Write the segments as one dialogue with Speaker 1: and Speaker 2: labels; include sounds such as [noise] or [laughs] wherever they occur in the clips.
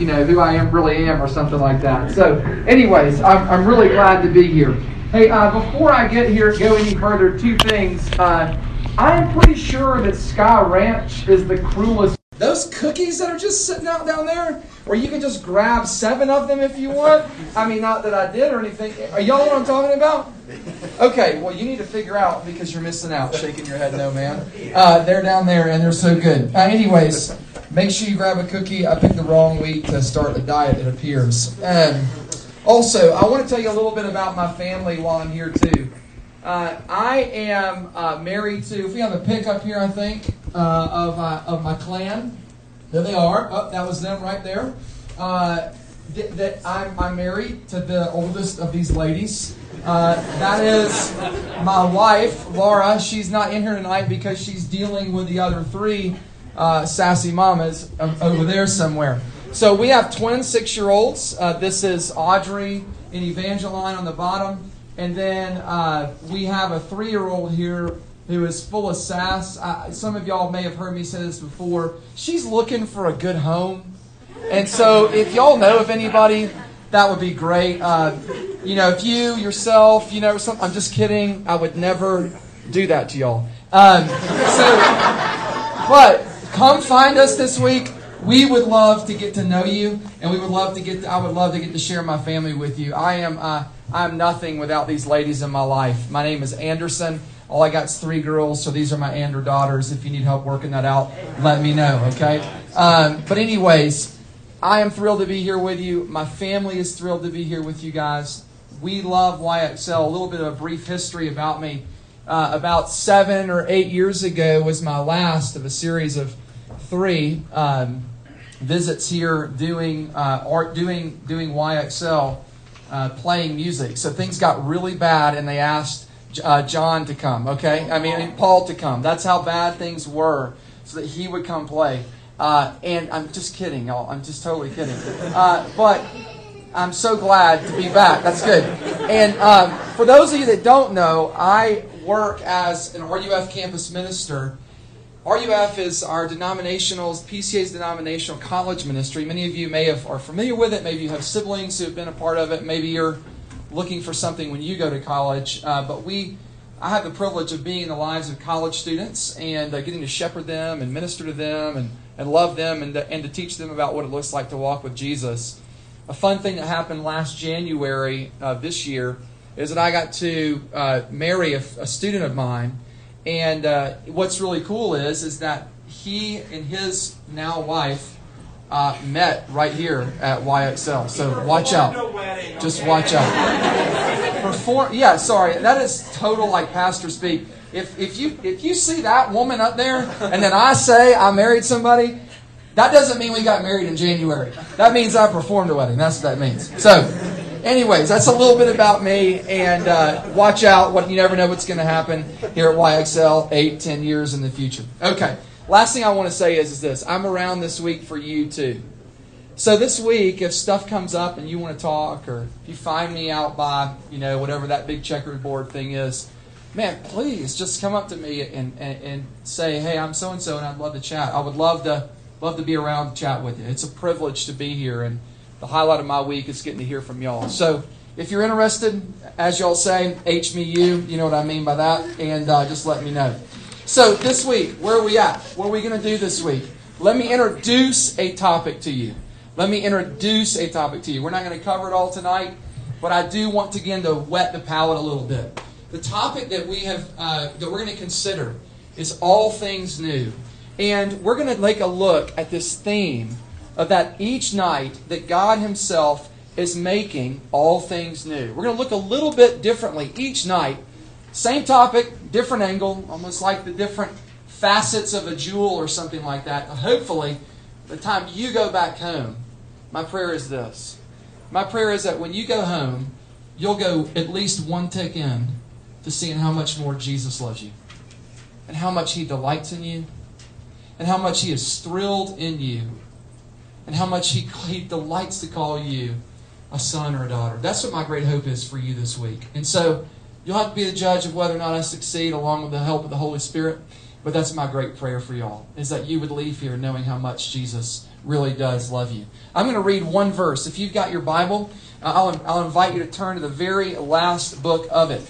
Speaker 1: you know, who I am really am or something like that. So, anyways, I'm, I'm really glad to be here. Hey, uh, before I get here, go any further, two things. Uh, I'm pretty sure that Sky Ranch is the cruelest. Those cookies that are just sitting out down there, where you can just grab seven of them if you want. I mean, not that I did or anything. Are y'all what I'm talking about? Okay, well, you need to figure out because you're missing out. Shaking your head, no, man. Uh, they're down there and they're so good. Uh, anyways, make sure you grab a cookie. I picked the wrong week to start the diet, it appears. Um, also, I want to tell you a little bit about my family while I'm here, too. Uh, I am uh, married to, if we have a pic up here, I think, uh, of, uh, of my clan. There they are. Oh, that was them right there. Uh, th- that I'm, I'm married to the oldest of these ladies. Uh, that is my wife, Laura. She's not in here tonight because she's dealing with the other three sassy mamas over there somewhere. So we have twin six year olds. this is Audrey and Evangeline on the bottom. And then uh, we have a three year old here who is full of sass. I, some of y'all may have heard me say this before. She's looking for a good home. And so if y'all know of anybody, that would be great. Uh, you know, if you yourself, you know, some, I'm just kidding. I would never do that to y'all. Um, so, but come find us this week. We would love to get to know you, and we would love to get. To, I would love to get to share my family with you. I am. Uh, I'm nothing without these ladies in my life. My name is Anderson. All I got is three girls, so these are my Ander daughters. If you need help working that out, let me know, okay? Um, but, anyways, I am thrilled to be here with you. My family is thrilled to be here with you guys. We love YXL. A little bit of a brief history about me. Uh, about seven or eight years ago was my last of a series of three um, visits here doing uh, art, doing doing YXL uh, playing music. So things got really bad, and they asked uh, John to come. Okay, I mean Paul to come. That's how bad things were, so that he would come play. Uh, and I'm just kidding, y'all. I'm just totally kidding. Uh, but I'm so glad to be back. That's good. And um, for those of you that don't know, I work as an RUF campus minister RUF is our denominational, PCA's denominational college ministry. Many of you may have are familiar with it. Maybe you have siblings who have been a part of it. Maybe you're looking for something when you go to college. Uh, but we, I have the privilege of being in the lives of college students and uh, getting to shepherd them and minister to them and, and love them and to, and to teach them about what it looks like to walk with Jesus. A fun thing that happened last January of this year is that I got to uh, marry a, a student of mine and uh, what's really cool is is that he and his now wife uh, met right here at YXL. So watch out. Just watch out. Perform. Yeah, sorry. That is total like pastor speak. If if you if you see that woman up there and then I say I married somebody, that doesn't mean we got married in January. That means I performed a wedding. That's what that means. So anyways, that's a little bit about me. And uh, watch out. What you never know what's going to happen here at YXL eight, ten years in the future. Okay. Last thing I want to say is, is this: I'm around this week for you too. So this week, if stuff comes up and you want to talk, or if you find me out by you know whatever that big checkerboard thing is, man, please just come up to me and, and, and say, hey, I'm so and so, and I'd love to chat. I would love to love to be around to chat with you. It's a privilege to be here and the highlight of my week is getting to hear from y'all. So if you're interested, as y'all say, H me you, you know what I mean by that, and uh, just let me know. So this week, where are we at? What are we going to do this week? Let me introduce a topic to you. Let me introduce a topic to you. We're not going to cover it all tonight, but I do want to begin to wet the palate a little bit. The topic that we have uh, that we're going to consider is all things new, and we're going to take a look at this theme of that each night that God Himself is making all things new. We're going to look a little bit differently each night. Same topic, different angle, almost like the different facets of a jewel or something like that. Hopefully, the time you go back home, my prayer is this. My prayer is that when you go home, you'll go at least one tick in to seeing how much more Jesus loves you and how much He delights in you and how much He is thrilled in you and how much he, he delights to call you a son or a daughter. That's what my great hope is for you this week. And so you'll have to be the judge of whether or not I succeed along with the help of the Holy Spirit. But that's my great prayer for y'all, is that you would leave here knowing how much Jesus
Speaker 2: really does love you. I'm going to read one verse. If you've got your Bible, uh, I'll, I'll invite you to turn to the very last book of it,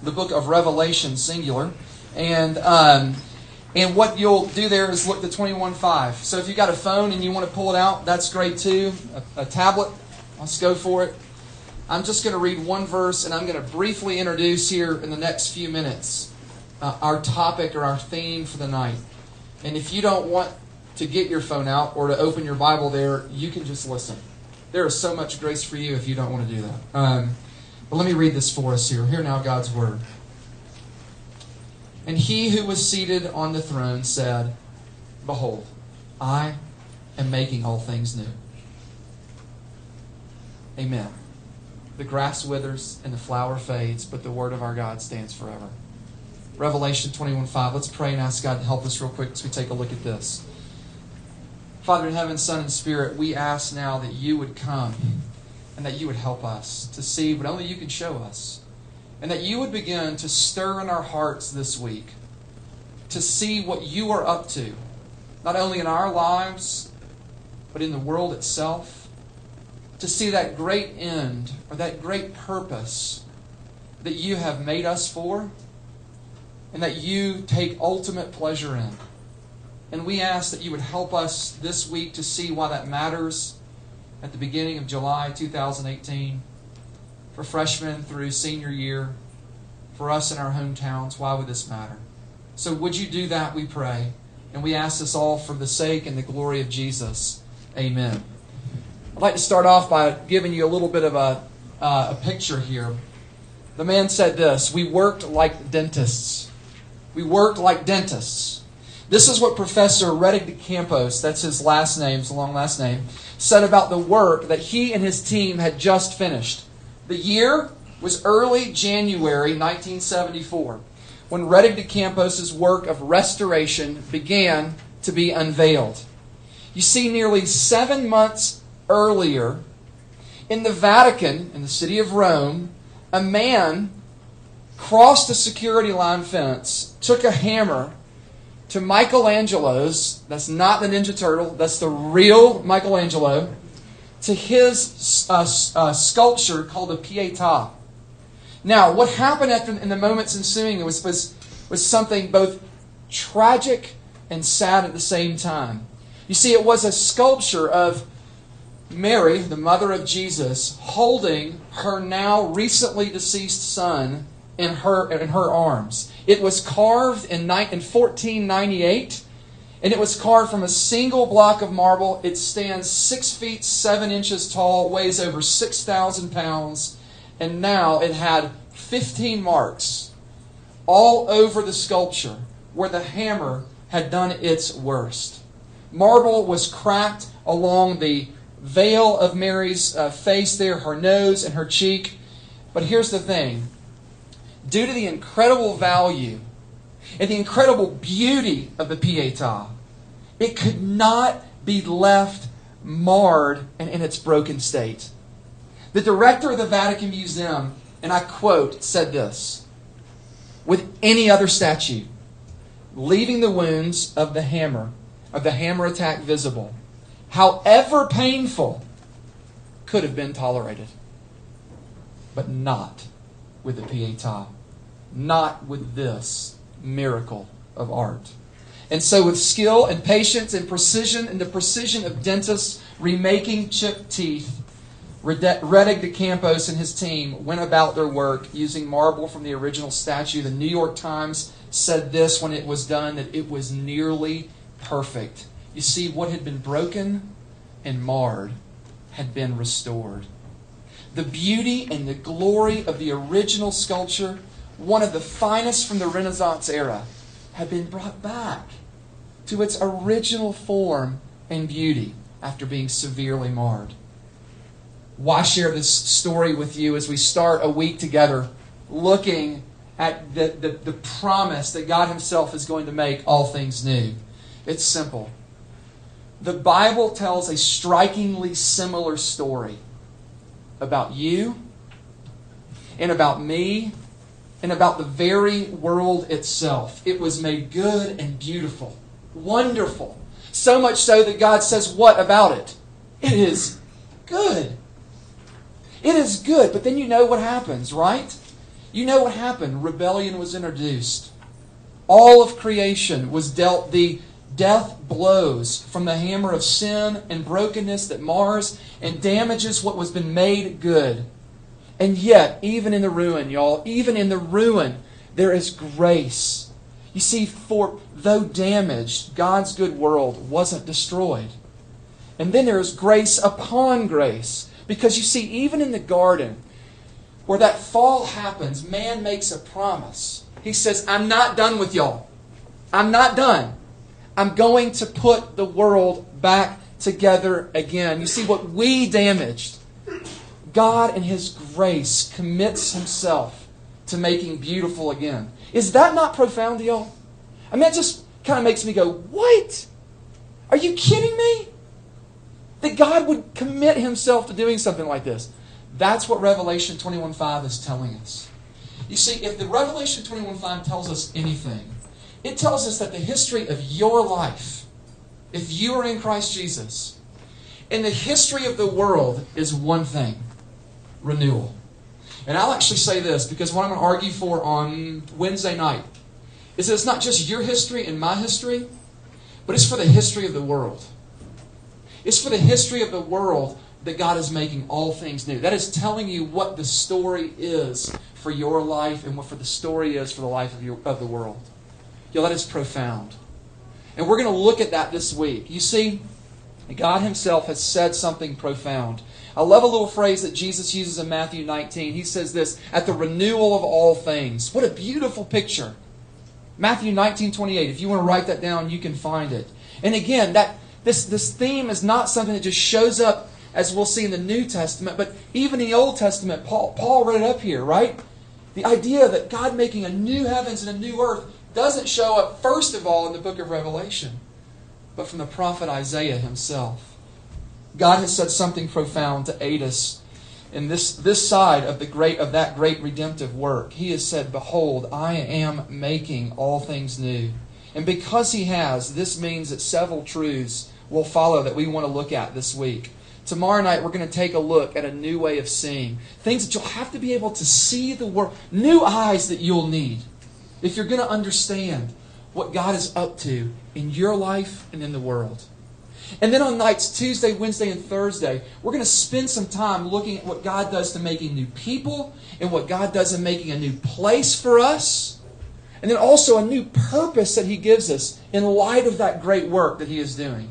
Speaker 2: the book of Revelation, singular. And um, and what you'll do there is look to 21.5. So if you've got a phone and you want to pull it out, that's great too. A, a tablet, let's go for it. I'm just going to read one verse and I'm going to briefly introduce here in the next few minutes uh, our topic or our theme for the night. And if you don't want to get your phone out or to open your Bible there, you can just listen. There is so much grace for you if you don't want to do that. Um, but let me read this for us here. Hear now God's word. And he who was seated on the throne said, Behold, I am making all things new. Amen. The grass withers and the flower fades, but the word of our God stands forever. Revelation 21 5. Let's pray and ask God to help us real quick as we take a look at this. Father in heaven, Son, and Spirit, we ask now that you would come and that you would help us to see what only you can show us. And that you would begin to stir in our hearts this week to see what you are up to, not only in our lives, but in the world itself. To see that great end or that great purpose that you have made us for and that you take ultimate pleasure in. And we ask that you would help us this week to see why that matters at the beginning of July 2018 for freshmen through senior year, for us in our hometowns. Why would this matter? So, would you do that, we pray? And we ask this all for the sake and the glory of Jesus. Amen. I'd like to start off by giving you a little bit of a, uh, a picture here. The man said this We worked like dentists. We worked like dentists. This is what Professor Redig de Campos, that's his last name, his long last name, said about the work that he and his team had just finished. The year was early January 1974 when Redig de Campos's work of restoration began to be unveiled. You see, nearly seven months earlier, in the Vatican, in the city of Rome, a man crossed a security line fence, took a hammer to Michelangelo's, that's not the Ninja Turtle, that's the real Michelangelo, to his uh, uh, sculpture called the Pietà. Now, what happened after, in the moments ensuing was, was, was something both tragic and sad at the same time. You see, it was a sculpture of Mary, the mother of Jesus, holding her now recently deceased son in her, in her arms. It was carved in, in 1498 and it was carved from a single block of marble. It stands six feet seven inches tall, weighs over 6,000 pounds, and now it had 15 marks all over the sculpture where the hammer had done its worst. Marble was cracked along the veil of Mary's uh, face there, her nose and her cheek. But here's the thing due to the incredible value and the incredible beauty of the Pietà, it could not be left marred and in its broken state. The director of the Vatican Museum, and I quote, said this With any other statue, leaving the wounds of the hammer, of the hammer attack visible, however painful, could have been tolerated. But not with the Pietà. Not with this miracle of art. And so, with skill and patience and precision and the precision of dentists remaking chipped teeth, Redig de Campos and his team went about their work using marble from the original statue. The New York Times said this when it was done that it was nearly perfect. You see, what had been broken and marred had been restored. The beauty and the glory of the original sculpture, one of the finest from the Renaissance era, had been brought back to its original form and beauty after being severely marred. Why share this story with you as we start a week together looking at the, the, the promise that God Himself is going to make all things new? It's simple. The Bible tells a strikingly similar story about you and about me and about the very world itself. It was made good and beautiful, wonderful, So much so that God says, What about it? It is good. It is good. But then you know what happens, right? You know what happened. Rebellion was introduced. All of creation was dealt the death blows from the hammer of sin and brokenness that mars and damages what was been made good. And yet, even in the ruin, y'all, even in the ruin, there is grace. You see, for though damaged, God's good world wasn't destroyed. And then there is grace upon grace. Because you see, even in the garden, where that fall happens, man makes a promise. He says, I'm not done with y'all. I'm not done. I'm going to put the world back together again. You see, what we damaged, God in His grace commits Himself to making beautiful again. Is that not profound y'all? I mean, it just kind of makes me go, What? Are you kidding me? That God would commit Himself to doing something like this. That's what Revelation 21.5 is telling us. You see, if the Revelation 21.5 tells us anything, it tells us that the history of your life, if you are in Christ Jesus, in the history of the world is one thing renewal. And I'll actually say this because what I'm going to argue for on Wednesday night is that it's not just your history and my history, but it's for the history of the world. It's for the history of the world that God is making all things new. That is telling you what the story is for your life and what for the story is for the life of, your, of the world. Yo, that is profound. And we're going to look at that this week. You see, God Himself has said something profound. I love a little phrase that Jesus uses in Matthew 19. He says this, at the renewal of all things. What a beautiful picture. Matthew 19, 28. If you want to write that down, you can find it. And again, that this, this theme is not something that just shows up as we'll see in the New Testament, but even in the Old Testament, Paul, Paul read it up here, right? The idea that God making a new heavens and a new earth doesn't show up, first of all, in the book of Revelation, but from the prophet Isaiah himself. God has said something profound to aid us in this, this side of the great of that great redemptive work. He has said, Behold, I am making all things new. And because he has, this means that several truths will follow that we want to look at this week. Tomorrow night, we're going to take a look at a new way of seeing. Things that you'll have to be able to see the world, new eyes that you'll need if you're going to understand what God is up to in your life and in the world. And then on nights Tuesday, Wednesday, and Thursday, we're going to spend some time looking at what God does to making new people and what God does in making a new place for us. And then also a new purpose that He gives us in light of that great work that He is doing.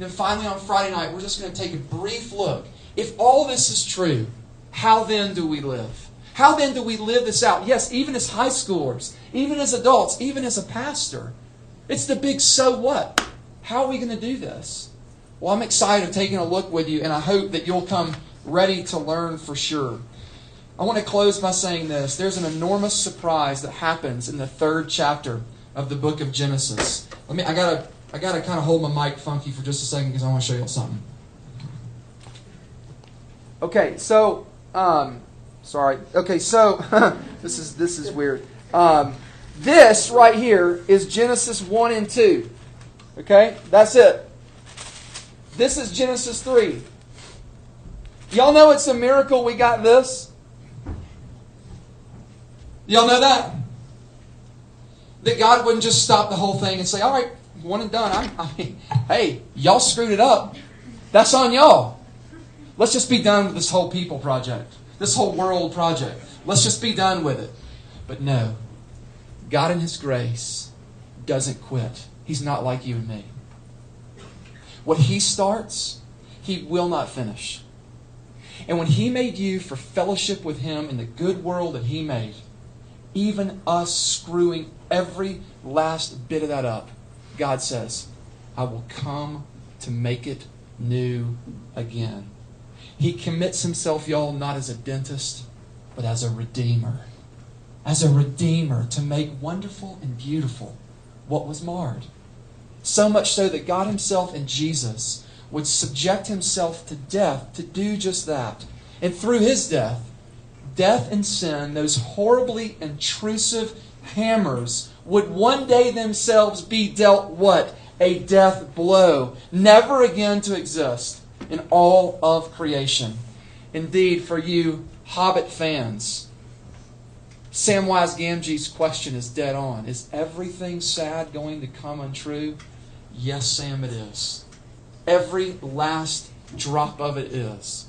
Speaker 2: And then finally on Friday night, we're just going to take a brief look. If all this is true, how then do we live? How then do we live this out? Yes, even as high schoolers, even as adults, even as a pastor. It's the big so what? How are we going to do this? Well, I'm excited of taking a look with you, and I hope that you'll come ready to learn for sure. I want to close by saying this. There's an enormous surprise that happens in the third chapter of the book of Genesis. Let me I gotta I gotta kind of hold my mic funky for just a second because I want to show you something. Okay, so um, sorry. Okay, so [laughs] this is this is weird. Um, this right here is Genesis 1 and 2. Okay? That's it. This is Genesis 3. Y'all know it's a miracle we got this? Y'all know that? That God wouldn't just stop the whole thing and say, all right, one and done. I'm, I mean, hey, y'all screwed it up. That's on y'all. Let's just be done with this whole people project, this whole world project. Let's just be done with it. But no, God in His grace doesn't quit. He's not like you and me. What He starts, He will not finish. And when He made you for fellowship with Him in the good world that He made, even us screwing every last bit of that up, God says, I will come to make it new again. He commits himself, y'all, not as a dentist, but as a redeemer. As a redeemer to make wonderful and beautiful what was marred. So much so that God Himself and Jesus would subject Himself to death to do just that. And through His death, death and sin, those horribly intrusive hammers, would one day themselves be dealt what? a death blow, never again to exist in all of creation. Indeed, for you Hobbit fans, Samwise Gamgee's question is dead on. Is everything sad going to come untrue? Yes, Sam, it is. Every last drop of it is.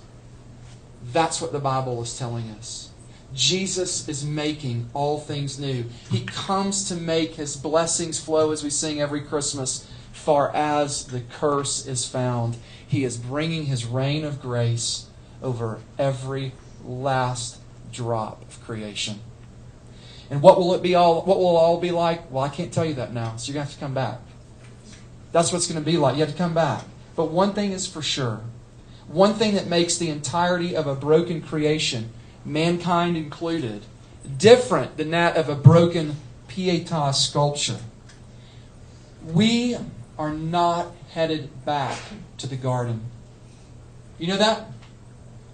Speaker 2: That's what the Bible is telling us. Jesus is making all things new. He comes to make his blessings flow as we sing every Christmas, far as the curse is found. He is bringing his reign of grace over every last drop of creation. And what will it be all what will it all be like? Well, I can't tell you that now. So you're to have to come back. That's what it's going to be like. You have to come back. But one thing is for sure. One thing that makes the entirety of a broken creation mankind included, different than that of a broken Pietà sculpture. We are not headed back to the garden. You know that?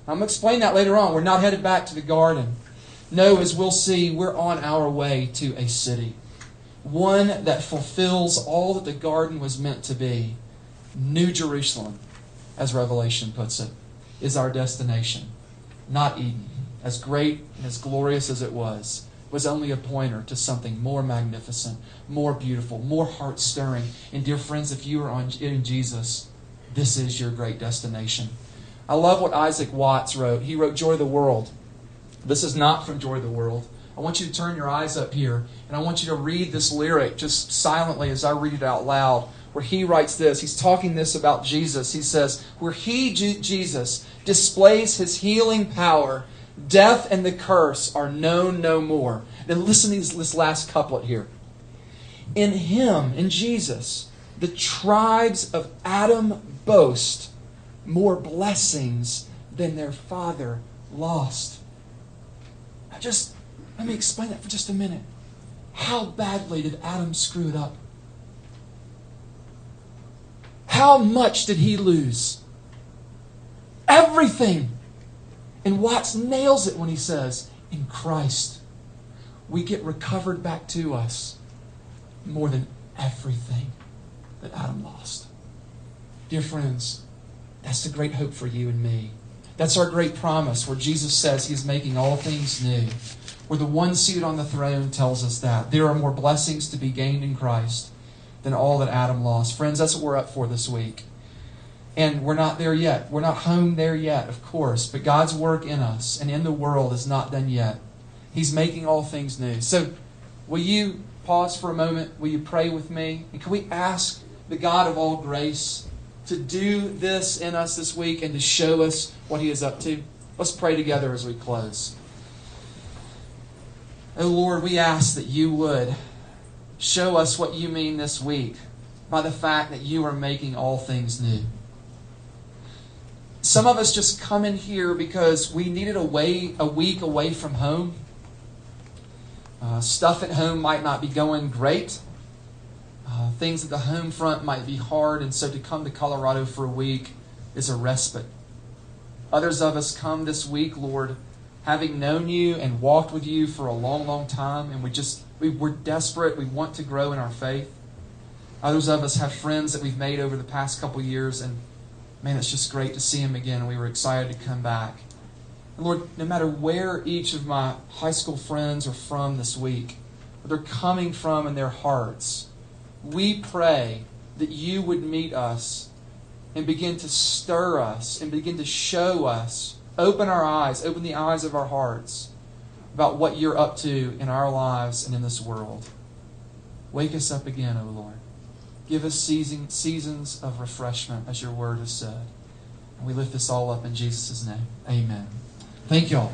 Speaker 2: I'm going to explain that later on. We're not headed back to the garden. No, as we'll see, we're on our way to a city. One that fulfills all that the garden was meant to be. New Jerusalem, as Revelation puts it, is our destination, not Eden as great and as glorious as it was, was only a pointer to something more magnificent, more beautiful, more heart stirring. And dear friends, if you are on, in Jesus, this is your great destination. I love what Isaac Watts wrote. He wrote Joy of the World. This is not from Joy of the World. I want you to turn your eyes up here and I want you to read this lyric just silently as I read it out loud. Where he writes this, he's talking this about Jesus. He says, Where he, Jesus, displays his healing power Death and the curse are known no more. Then listen to this last couplet here. In him, in Jesus, the tribes of Adam boast more blessings than their father lost. Now just let me explain that for just a minute. How badly did Adam screw it up? How much did he lose? Everything. And Watts nails it when he says, In Christ, we get recovered back to us more than everything that Adam lost. Dear friends, that's the great hope for you and me. That's our great promise where Jesus says He's making all things new. Where the one seated on the throne tells us that. There are more blessings to be gained in Christ than all that Adam lost. Friends, that's what we're up for this week. And we're not there yet. We're not home there yet, of course. But God's work in us and in the world is not done yet. He's making all things new. So, will you pause for a moment? Will you pray with me? And can we ask the God of all grace to do this in us this week and to show us what He is up to? Let's pray together as we close. Oh Lord, we ask that you would show us what you mean this week by the fact that you are making all things new. Some of us just come in here because we needed a, way, a week away from home. Uh, stuff at home might not be going great. Uh, things at the home front might be hard, and so to come to Colorado for a week is a respite. Others of us come this week, Lord, having known you and walked with you for a long, long time, and we just we, we're desperate. We want to grow in our faith. Others of us have friends that we've made over the past couple years, and man, it's just great to see them again. And we were excited to come back. And Lord, no matter where each of my high school friends are from this week, where they're coming from in their hearts, we pray that you would meet us and begin to stir us and begin to show us, open our eyes, open the eyes of our hearts about what you're up to in our lives and in this world. Wake us up again, O Lord. Give us season, seasons of refreshment, as your word has said. And we lift this all up in Jesus' name. Amen. Thank you all.